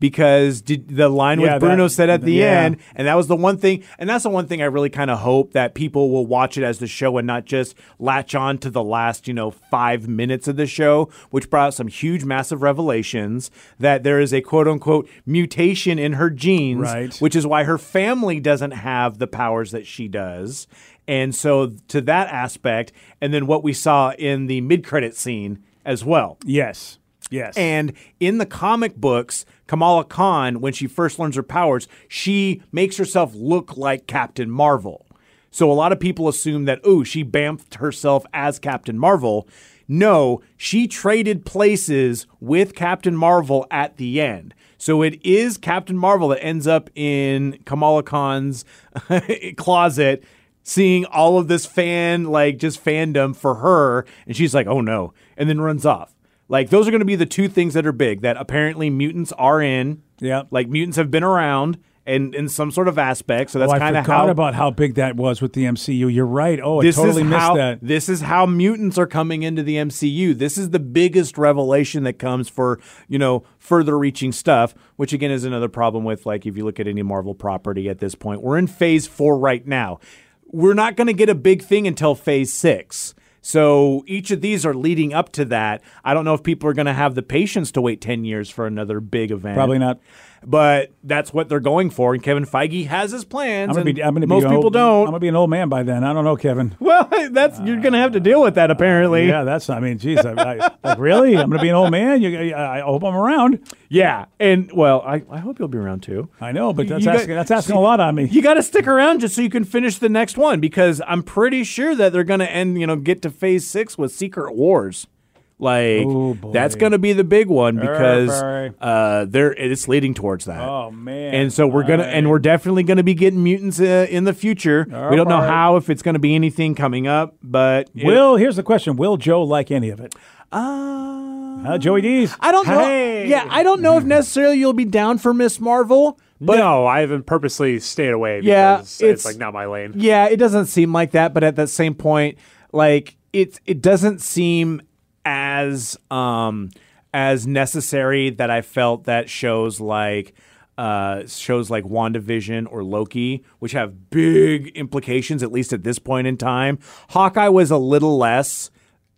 Because did, the line Yeah, with Bruno that- said at the yeah. end, and that was the one thing, and that's the one thing I really kind of hope that people will watch it as the show and not just latch on to the last, you know, five minutes of the show, which brought out some huge, massive revelations that there is a quote unquote mutation in her genes, Right. which is why her family doesn't have the powers that she does. And so, to that aspect, and then what we saw in the mid credit scene as well. Yes. Yes. And in the comic books, Kamala Khan, when she first learns her powers, she makes herself look like Captain Marvel. So a lot of people assume that, oh, she bamfed herself as Captain Marvel. No, she traded places with Captain Marvel at the end. So it is Captain Marvel that ends up in Kamala Khan's closet seeing all of this fan like just fandom for her and she's like, "Oh no." And then runs off. Like those are going to be the two things that are big that apparently mutants are in. Yep. Like mutants have been around and in some sort of aspect. So that's oh, kind of how about how big that was with the MCU. You're right. Oh, I totally is missed how that. this is how mutants are coming into the MCU. This is the biggest revelation that comes for you know further reaching stuff, which again is another problem with like if you look at any Marvel property at this point. We're in Phase Four right now. We're not going to get a big thing until Phase Six. So each of these are leading up to that. I don't know if people are going to have the patience to wait 10 years for another big event. Probably not. But that's what they're going for. And Kevin Feige has his plans. I'm gonna be. I'm gonna most people old, don't. I'm gonna be an old man by then. I don't know, Kevin. Well, that's you're gonna have to deal with that apparently. Yeah, that's. I mean, geez, I, I, like really, I'm gonna be an old man. You, I, I hope I'm around. Yeah, and well, I, I hope you'll be around too. I know, but that's You got- That's asking a lot on me. You got to stick around just so you can finish the next one because I'm pretty sure that they're gonna end, you know, get to Phase Six with Secret Wars. Like Oh, that's gonna be the big one because uh, they're it's leading towards that. Oh man! And so we're gonna, and we're definitely gonna be getting mutants uh, in the future. we don't know how if it's gonna be anything coming up, but it- Will here's the question: Will Joe like any of it? uh, Uh, Joey D's. I don't know. Hey. Yeah, I don't know if necessarily you'll be down for Miss Marvel. But no, I haven't purposely stayed away because Yeah, it's, it's- like not my lane. Yeah, it doesn't seem like that, but at that same point, like it it doesn't seem as um as necessary that I felt that shows like uh shows like WandaVision or Loki, which have big implications at least at this point in time. Hawkeye was a little less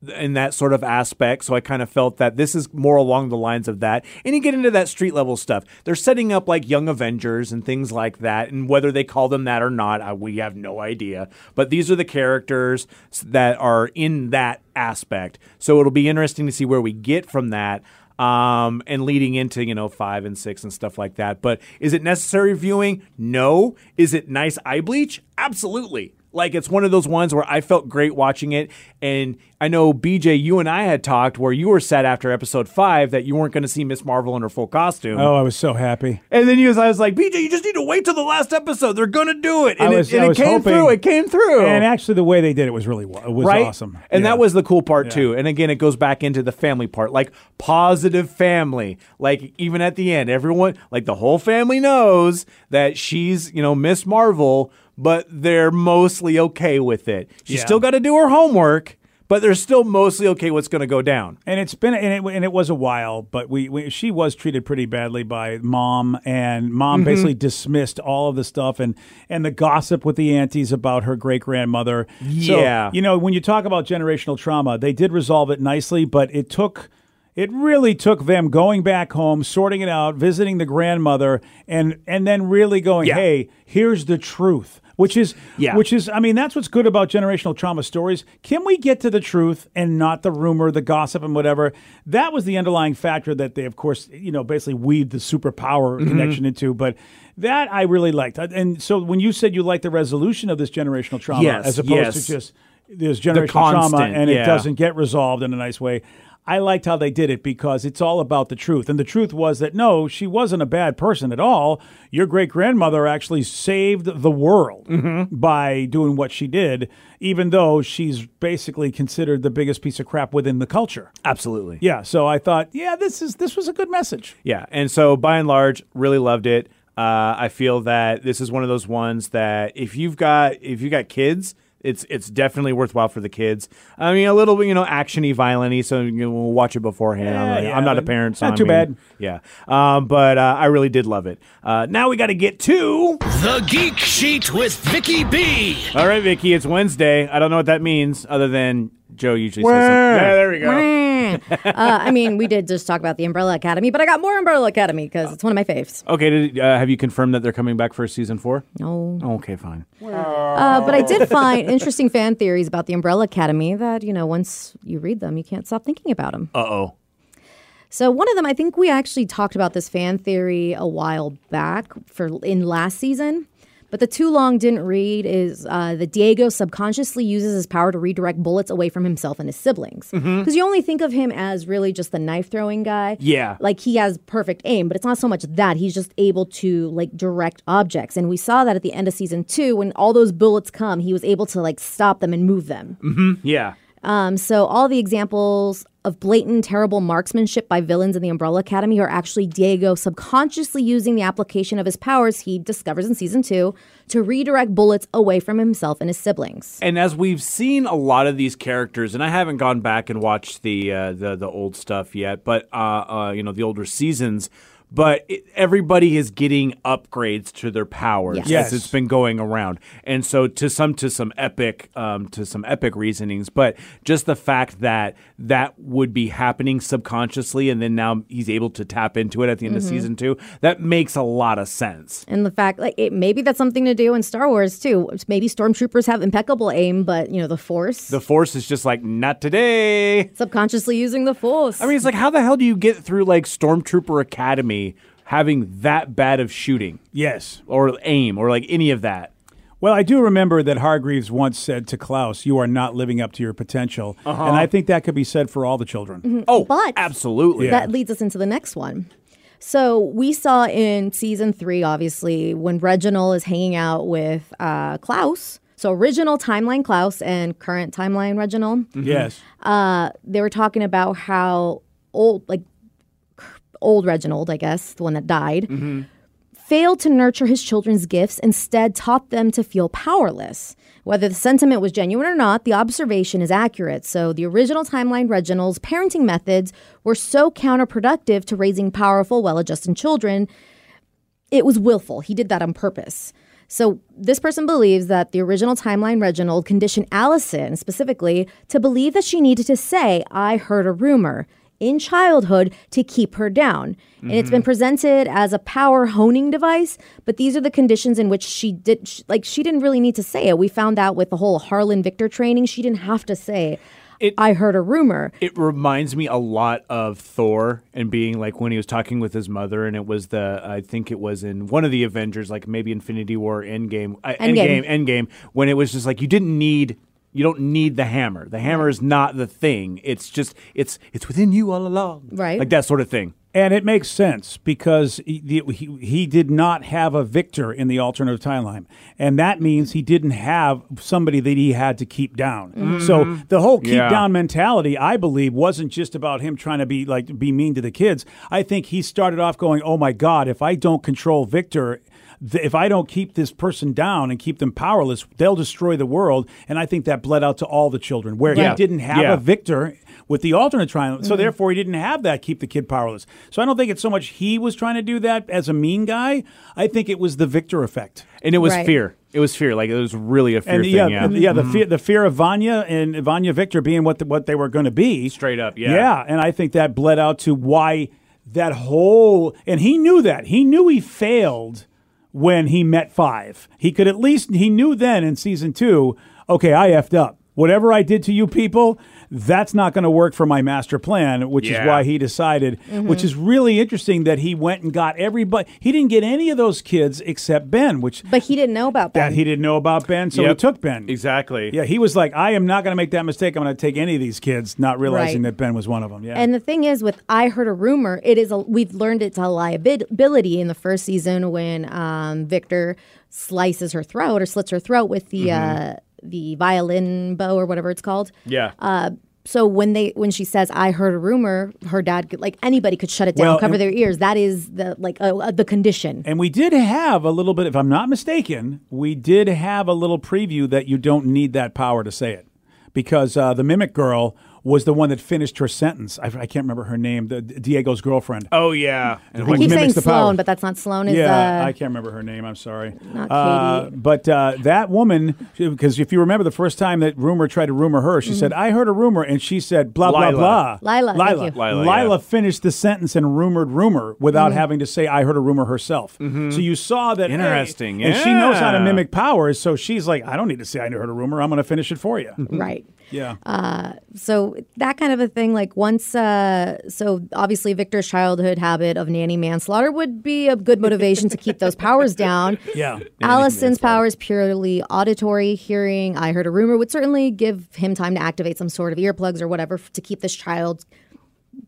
in that sort of aspect. So I kind of felt that this is more along the lines of that. And you get into that street level stuff. They're setting up like Young Avengers and things like that. And whether they call them that or not, uh, we have no idea. But these are the characters that are in that aspect. So it'll be interesting to see where we get from that. Um, and leading into, you know, five and six and stuff like that. But is it necessary viewing? No. Is it nice eye bleach? Absolutely. Like it's one of those ones where I felt great watching it, and I know BJ, you and I had talked where you were sad after episode five that you weren't going to see Miss Marvel in her full costume. Oh, I was so happy. And then you was, I was like, BJ, you just need to wait till the last episode. They're going to do it, and I was- it, and I it came hoping- through. It came through. And actually, the way they did it was really it was right? awesome. And Yeah. that was the cool part too. And again, it goes back into the family part, like positive family. Like even at the end, everyone, like the whole family knows that she's, you know, Miss Marvel, but they're mostly okay with it. She's Yeah. still got to do her homework, but they're still mostly okay what's going to go down. And it's been and it, and it was a while, but we, we she was treated pretty badly by mom, and mom Mm-hmm. basically dismissed all of the stuff and and the gossip with the aunties about her great grandmother. Yeah. so, you know when you talk about generational trauma, they did resolve it nicely, but it took. It really took them going back home, sorting it out, visiting the grandmother, and and then really going, Yeah. "Hey, here's the truth." Which is, Yeah. which is, I mean, that's what's good about generational trauma stories. Can we get to the truth and not the rumor, the gossip, and whatever? That was the underlying factor that they, of course, you know, basically weaved the superpower Mm-hmm. connection into. But that I really liked. And so when you said you liked the resolution of this generational trauma, Yes, as opposed yes. to just there's generational trauma constant, and it doesn't get resolved in a nice way. I liked how they did it because it's all about the truth. And the truth was that no, she wasn't a bad person at all. Your great grandmother actually saved the world by doing what she did, even though she's basically considered the biggest piece of crap within the culture. Absolutely. Yeah, so I thought, yeah, this is this was a good message. Yeah, and so by and large, really loved it. Uh, I feel that this is one of those ones that if you've got if you got kids, it's it's definitely worthwhile for the kids. I mean, a little you know, actiony, violenty, so you know, we'll watch it beforehand. Yeah, I'm, like- yeah, I'm not a parent, so not I too mean, bad. Yeah, um, but uh, I really did love it. Uh, now we got to get to. The Geek Sheet with Vicky B. All right, Vicky, it's Wednesday. I don't know what that means, other than Joe usually says Wah. something. Yeah, there we go. uh, I mean, we did just talk about the Umbrella Academy, but I got more Umbrella Academy because it's one of my faves. Okay, did, uh, have you confirmed that they're coming back for season four? No. Okay, fine. Uh, but I did find interesting fan theories about the Umbrella Academy that, you know, once you read them, you can't stop thinking about them. Uh oh. So one of them, I think we actually talked about this fan theory a while back for in last season. But the too long didn't read is uh, that Diego subconsciously uses his power to redirect bullets away from himself and his siblings. Because you only think of him as really just the knife throwing guy. Yeah. Like he has perfect aim, but it's not so much that. He's just able to like direct objects. And we saw that at the end of season two when all those bullets come, he was able to like stop them and move them. Yeah. Um, so all the examples of blatant, terrible marksmanship by villains in the Umbrella Academy are actually Diego subconsciously using the application of his powers he discovers in season two to redirect bullets away from himself and his siblings. And as we've seen a lot of these characters, and I haven't gone back and watched the uh, the the old stuff yet, but uh, uh, you know the older seasons. But it, everybody is getting upgrades to their powers Yes. Yes. as it's been going around, and so to some to some epic um, to some epic reasonings. But just the fact that that would be happening subconsciously, and then now he's able to tap into it at the end of season two, that makes a lot of sense. And the fact, like, it, maybe that's something to do in Star Wars too. Maybe stormtroopers have impeccable aim, but you know, the Force The Force is just like not today. subconsciously using the Force. I mean, it's like, how the hell do you get through like Stormtrooper Academy having that bad of shooting Yes. or aim or like any of that? Well, I do remember that Hargreeves once said to Klaus, "You are not living up to your potential," and I think that could be said for all the children. Oh, But- absolutely. That leads us into the next one. So we saw in season three, obviously, when Reginald is hanging out with uh, Klaus. So original timeline Klaus and current timeline Reginald. Yes. Uh, They were talking about how old, like old Reginald, I guess, the one that died, mm-hmm. failed to nurture his children's gifts, instead taught them to feel powerless. Whether the sentiment was genuine or not, the observation is accurate. So the original timeline Reginald's parenting methods were so counterproductive to raising powerful, well-adjusted children it was willful. He did that on purpose. So this person believes that the original timeline Reginald conditioned Allison specifically to believe that she needed to say, I heard a rumor in childhood to keep her down. And it's been presented as a power honing device, but these are the conditions in which she did sh- like she didn't really need to say it. We found out with the whole Harlan Victor training, she didn't have to say It- I heard a rumor. It reminds me a lot of Thor and being like when he was talking with his mother, and it was the I think it was in one of the Avengers, like maybe Infinity War, Endgame, uh, Endgame. Endgame, Endgame, when it was just like you didn't need. You don't need the hammer. The hammer is not the thing. It's just it's it's within you all along. Right. Like that sort of thing. And it makes sense because he, he, he did not have a victor in the alternative timeline. And that means he didn't have somebody that he had to keep down. Mm-hmm. So the whole keep Yeah. down mentality, I believe, wasn't just about him trying to be like be mean to the kids. I think he started off going, "Oh my God, if I don't control Victor." Th- If I don't keep this person down and keep them powerless, they'll destroy the world. And I think that bled out to all the children, where Yeah. he didn't have Yeah. a victor with the alternate triangle. So mm-hmm. therefore, he didn't have that keep the kid powerless. So I don't think it's so much he was trying to do that as a mean guy. I think it was the victor effect. And it was Right. fear. It was fear. Like it was really a fear And thing. yeah, Yeah. yeah, the mm-hmm. fear, the fear of Vanya and Vanya Victor being what the, what they were going to be. Straight up, yeah. Yeah, and I think that bled out to why that whole and he knew that he knew he failed when he met five. He could at least he knew then in season two. Okay, I effed up. Whatever I did to you people, that's not going to work for my master plan, which Yeah. is why he decided, which is really interesting that he went and got everybody. He didn't get any of those kids except Ben, which But he didn't know about that that. he didn't know about Ben, so he took Ben. Exactly. Yeah, he was like, I am not going to make that mistake. I'm going to take any of these kids, not realizing Right. that Ben was one of them. Yeah. And the thing is, with I heard a rumor, it is a, we've learned it's a liability in the first season when um, Victor slices her throat or slits her throat with the Mm-hmm. uh, the violin bow or whatever it's called. Yeah. Uh, so when they when she says I heard a rumor, her dad could, like anybody could shut it down, Well, cover their ears. That is the like uh, uh, the condition. And we did have a little bit, if I'm not mistaken, we did have a little preview that you don't need that power to say it. Because uh, the mimic girl was the one that finished her sentence. I, I can't remember her name, the, Diego's girlfriend. oh yeah. Who I keep saying mimics the power. Sloane, but that's not Sloane. Is yeah, uh, I can't remember her name. I'm sorry. Not Uh, Katie. but uh, that woman, because if you remember the first time that rumor tried to rumor her, she said, "I heard a rumor," and she said, "Blah blah Lila. blah." Mm-hmm. Lila, thank Lila. you. Lila, Lila yeah. finished the sentence and rumored rumor without Mm-hmm. having to say, "I heard a rumor" herself. So you saw that. hey, Interesting, and she knows how to mimic powers, so she's like, "I don't need to say I heard a rumor. I'm going to finish it for you." right. Yeah. so that kind of a thing like once uh so obviously victor's childhood habit of nanny manslaughter would be a good motivation to keep those powers down yeah. allison's powers purely auditory hearing i heard a rumor would certainly give him time to activate some sort of earplugs or whatever to keep this child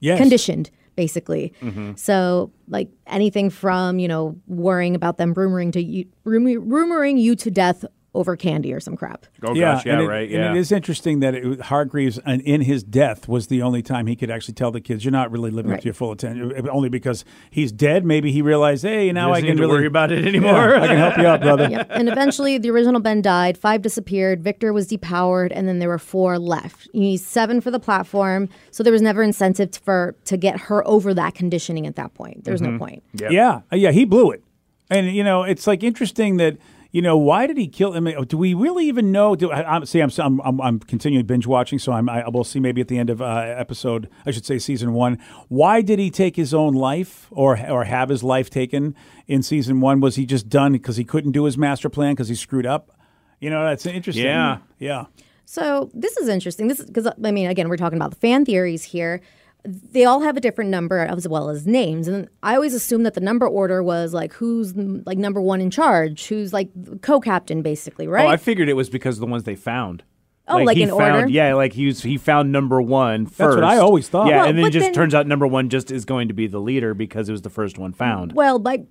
Yes. conditioned basically so like anything from you know worrying about them rumoring to you rumoring you to death over candy or some crap Oh gosh, yeah, and it- right. and Yeah. it is interesting that it, Hargreeves, and in his death, was the only time he could actually tell the kids, "You're not really living up to your full attention." Uh, uh, only because he's dead. Maybe he realized, "Hey, now I Doesn't can need really worry about it Yeah, anymore. I can help you out, brother." Yep. And eventually, the original Ben died. Five disappeared. Victor was depowered, and then there were four left. You need seven for the platform, so there was never incentive to, for to get her over that conditioning at that point. There was no mm-hmm. point. Yeah, Uh, yeah, he blew it. And you know, it's like interesting that you know why did he kill? him? mean, do we really even know? Do I, I'm see? I'm, I'm I'm I'm continuing binge watching, so I'm I will see maybe at the end of uh, episode, I should say season one. Why did he take his own life, or or have his life taken in season one? Was he just done because he couldn't do his master plan because he screwed up? You know, that's interesting. Yeah. yeah. So this is interesting. This is because I mean, again, we're talking about the fan theories here. They all have a different number as well as names, and I always assumed that the number order was like who's like number one in charge, who's like co-captain, basically, right? Oh, I figured it was because of the ones they found. Oh, like he in found, order? Yeah, like he was, he found number one first. That's what I always thought. Yeah, Well, and then but just then- turns out number one just is going to be the leader because it was the first one found. Well, by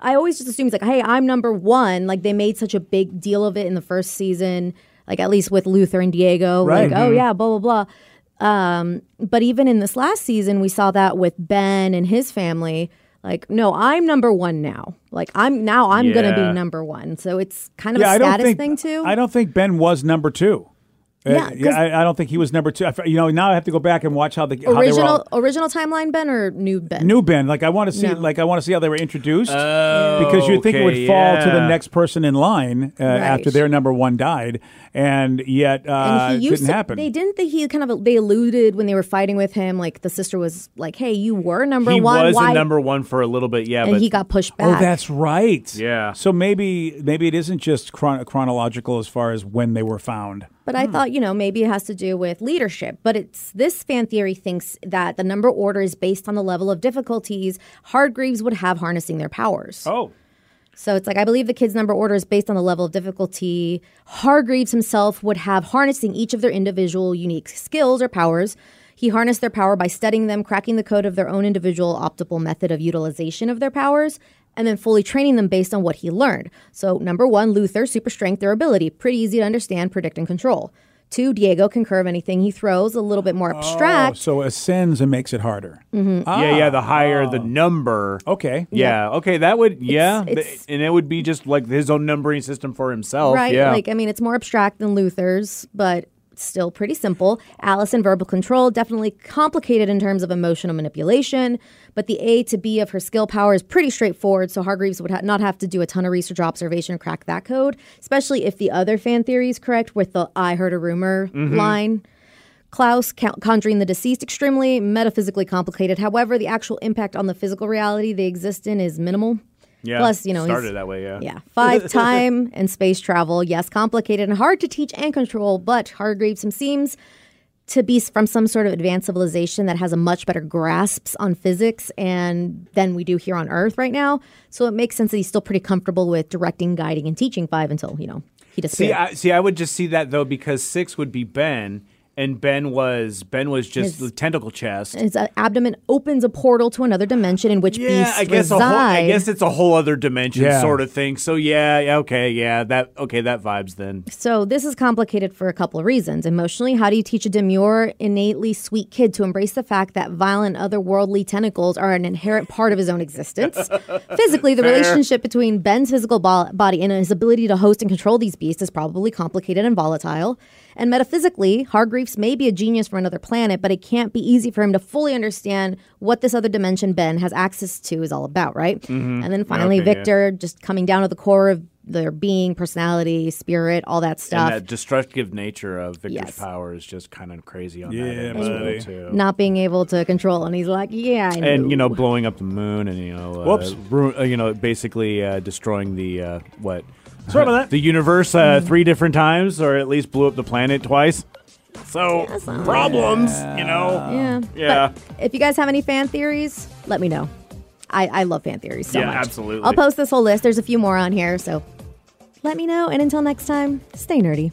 I always just assume it's like, hey, I'm number one. Like they made such a big deal of it in the first season, like at least with Luther and Diego. Right. Like, oh mm-hmm. yeah, blah blah blah. Um, but even in this last season, we saw that with Ben and his family. Like, no, I'm number one now. Like I'm now I'm gonna be number one. So it's kind of Yeah, a I don't status think thing too. I don't think Ben was number two. Uh, Yeah, 'cause- I, I don't think he was number two. I f- You know, now I have to go back and watch how the how they were original all, original timeline Ben or new Ben? new Ben. Like I want to see, No. like I want to see how they were introduced Oh, because you think it would okay, fall to the next person in line uh, after their number one died, and yet uh, and it he used didn't to, happen. They didn't think he kind of they alluded when they were fighting with him. Like the sister was like, "Hey, you were number He one. He was Why?" number one for a little bit, yeah, and but he got pushed back. Oh, that's right. Yeah. So maybe maybe it isn't just chron- chronological as far as when they were found. But I thought, you know, maybe it has to do with leadership. But it's this fan theory thinks that the number order is based on the level of difficulties Hargreeves would have harnessing their powers. Oh, So it's like I believe the kids' number order is based on the level of difficulty Hargreeves himself would have harnessing each of their individual unique skills or powers. He harnessed their power by studying them, cracking the code of their own individual optimal method of utilization of their powers, and then fully training them based on what he learned. So number one, Luther, super strength, durability, pretty easy to understand, predict, and control. Two, Diego can curve anything he throws, a little bit more abstract. oh, abstract. so ascends and makes it harder. Mm-hmm. Ah. yeah, yeah, the higher the oh. number. Okay. Yeah, okay, that would yeah, It's- th- it's- and it would be just like his own numbering system for himself. Right. Yeah. Like, I mean, it's more abstract than Luther's, but still pretty simple. Allison, verbal control, definitely complicated in terms of emotional manipulation, but the A to B of her skill power is pretty straightforward, so Hargreeves would ha- not have to do a ton of research or observation to crack that code, especially if the other fan theory is correct with the I heard a rumor mm-hmm. line. Klaus, conjuring the deceased, extremely metaphysically complicated. However, the actual impact on the physical reality they exist in is minimal. Yeah. Plus, you know, started that way. Yeah. Yeah. Five, time and space travel. Yes, complicated and hard to teach and control, but Hargreeves seems to be from some sort of advanced civilization that has a much better grasps on physics and than we do here on Earth right now. So it makes sense that he's still pretty comfortable with directing, guiding, and teaching five until, you know, he See. I, see, I would just see that though because six would be Ben, and Ben was Ben was just His- the tentacle chest. His uh, abdomen opens a portal to another dimension in which Yeah, beasts I guess a reside. whole, I guess it's a whole other dimension Yeah. sort of thing. So yeah, yeah, okay, yeah, that okay, that vibes then. So this is complicated for a couple of reasons. Emotionally, how do you teach a demure, innately sweet kid to embrace the fact that violent, otherworldly tentacles are an inherent part of his own existence? Physically, the relationship between Ben's physical bo- body and his ability to host and control these beasts is probably complicated and volatile. And metaphysically, Hargreeves may be a genius from another planet, but it can't be easy for him to fully understand what this other dimension Ben has access to is all about, right? And then finally, Okay, yeah. Victor just coming down to the core of their being, personality, spirit, all that stuff. And that destructive nature of Victor's Yes. power is just kind of crazy on Yeah, that end well, buddy. too. not being able to control, and he's like, "Yeah, I know." and you know, blowing up the moon, and you know, uh, Whoops. ru- uh, you know, basically uh, destroying the uh, what? Sorry about that. The universe uh, three different times, or at least blew up the planet twice. So problems, you know. yeah, Yeah. But if you guys have any fan theories, let me know. I, I love fan theories so Yeah, much. absolutely. I'll post this whole list. There's a few more on here, so let me know. And until next time, stay nerdy.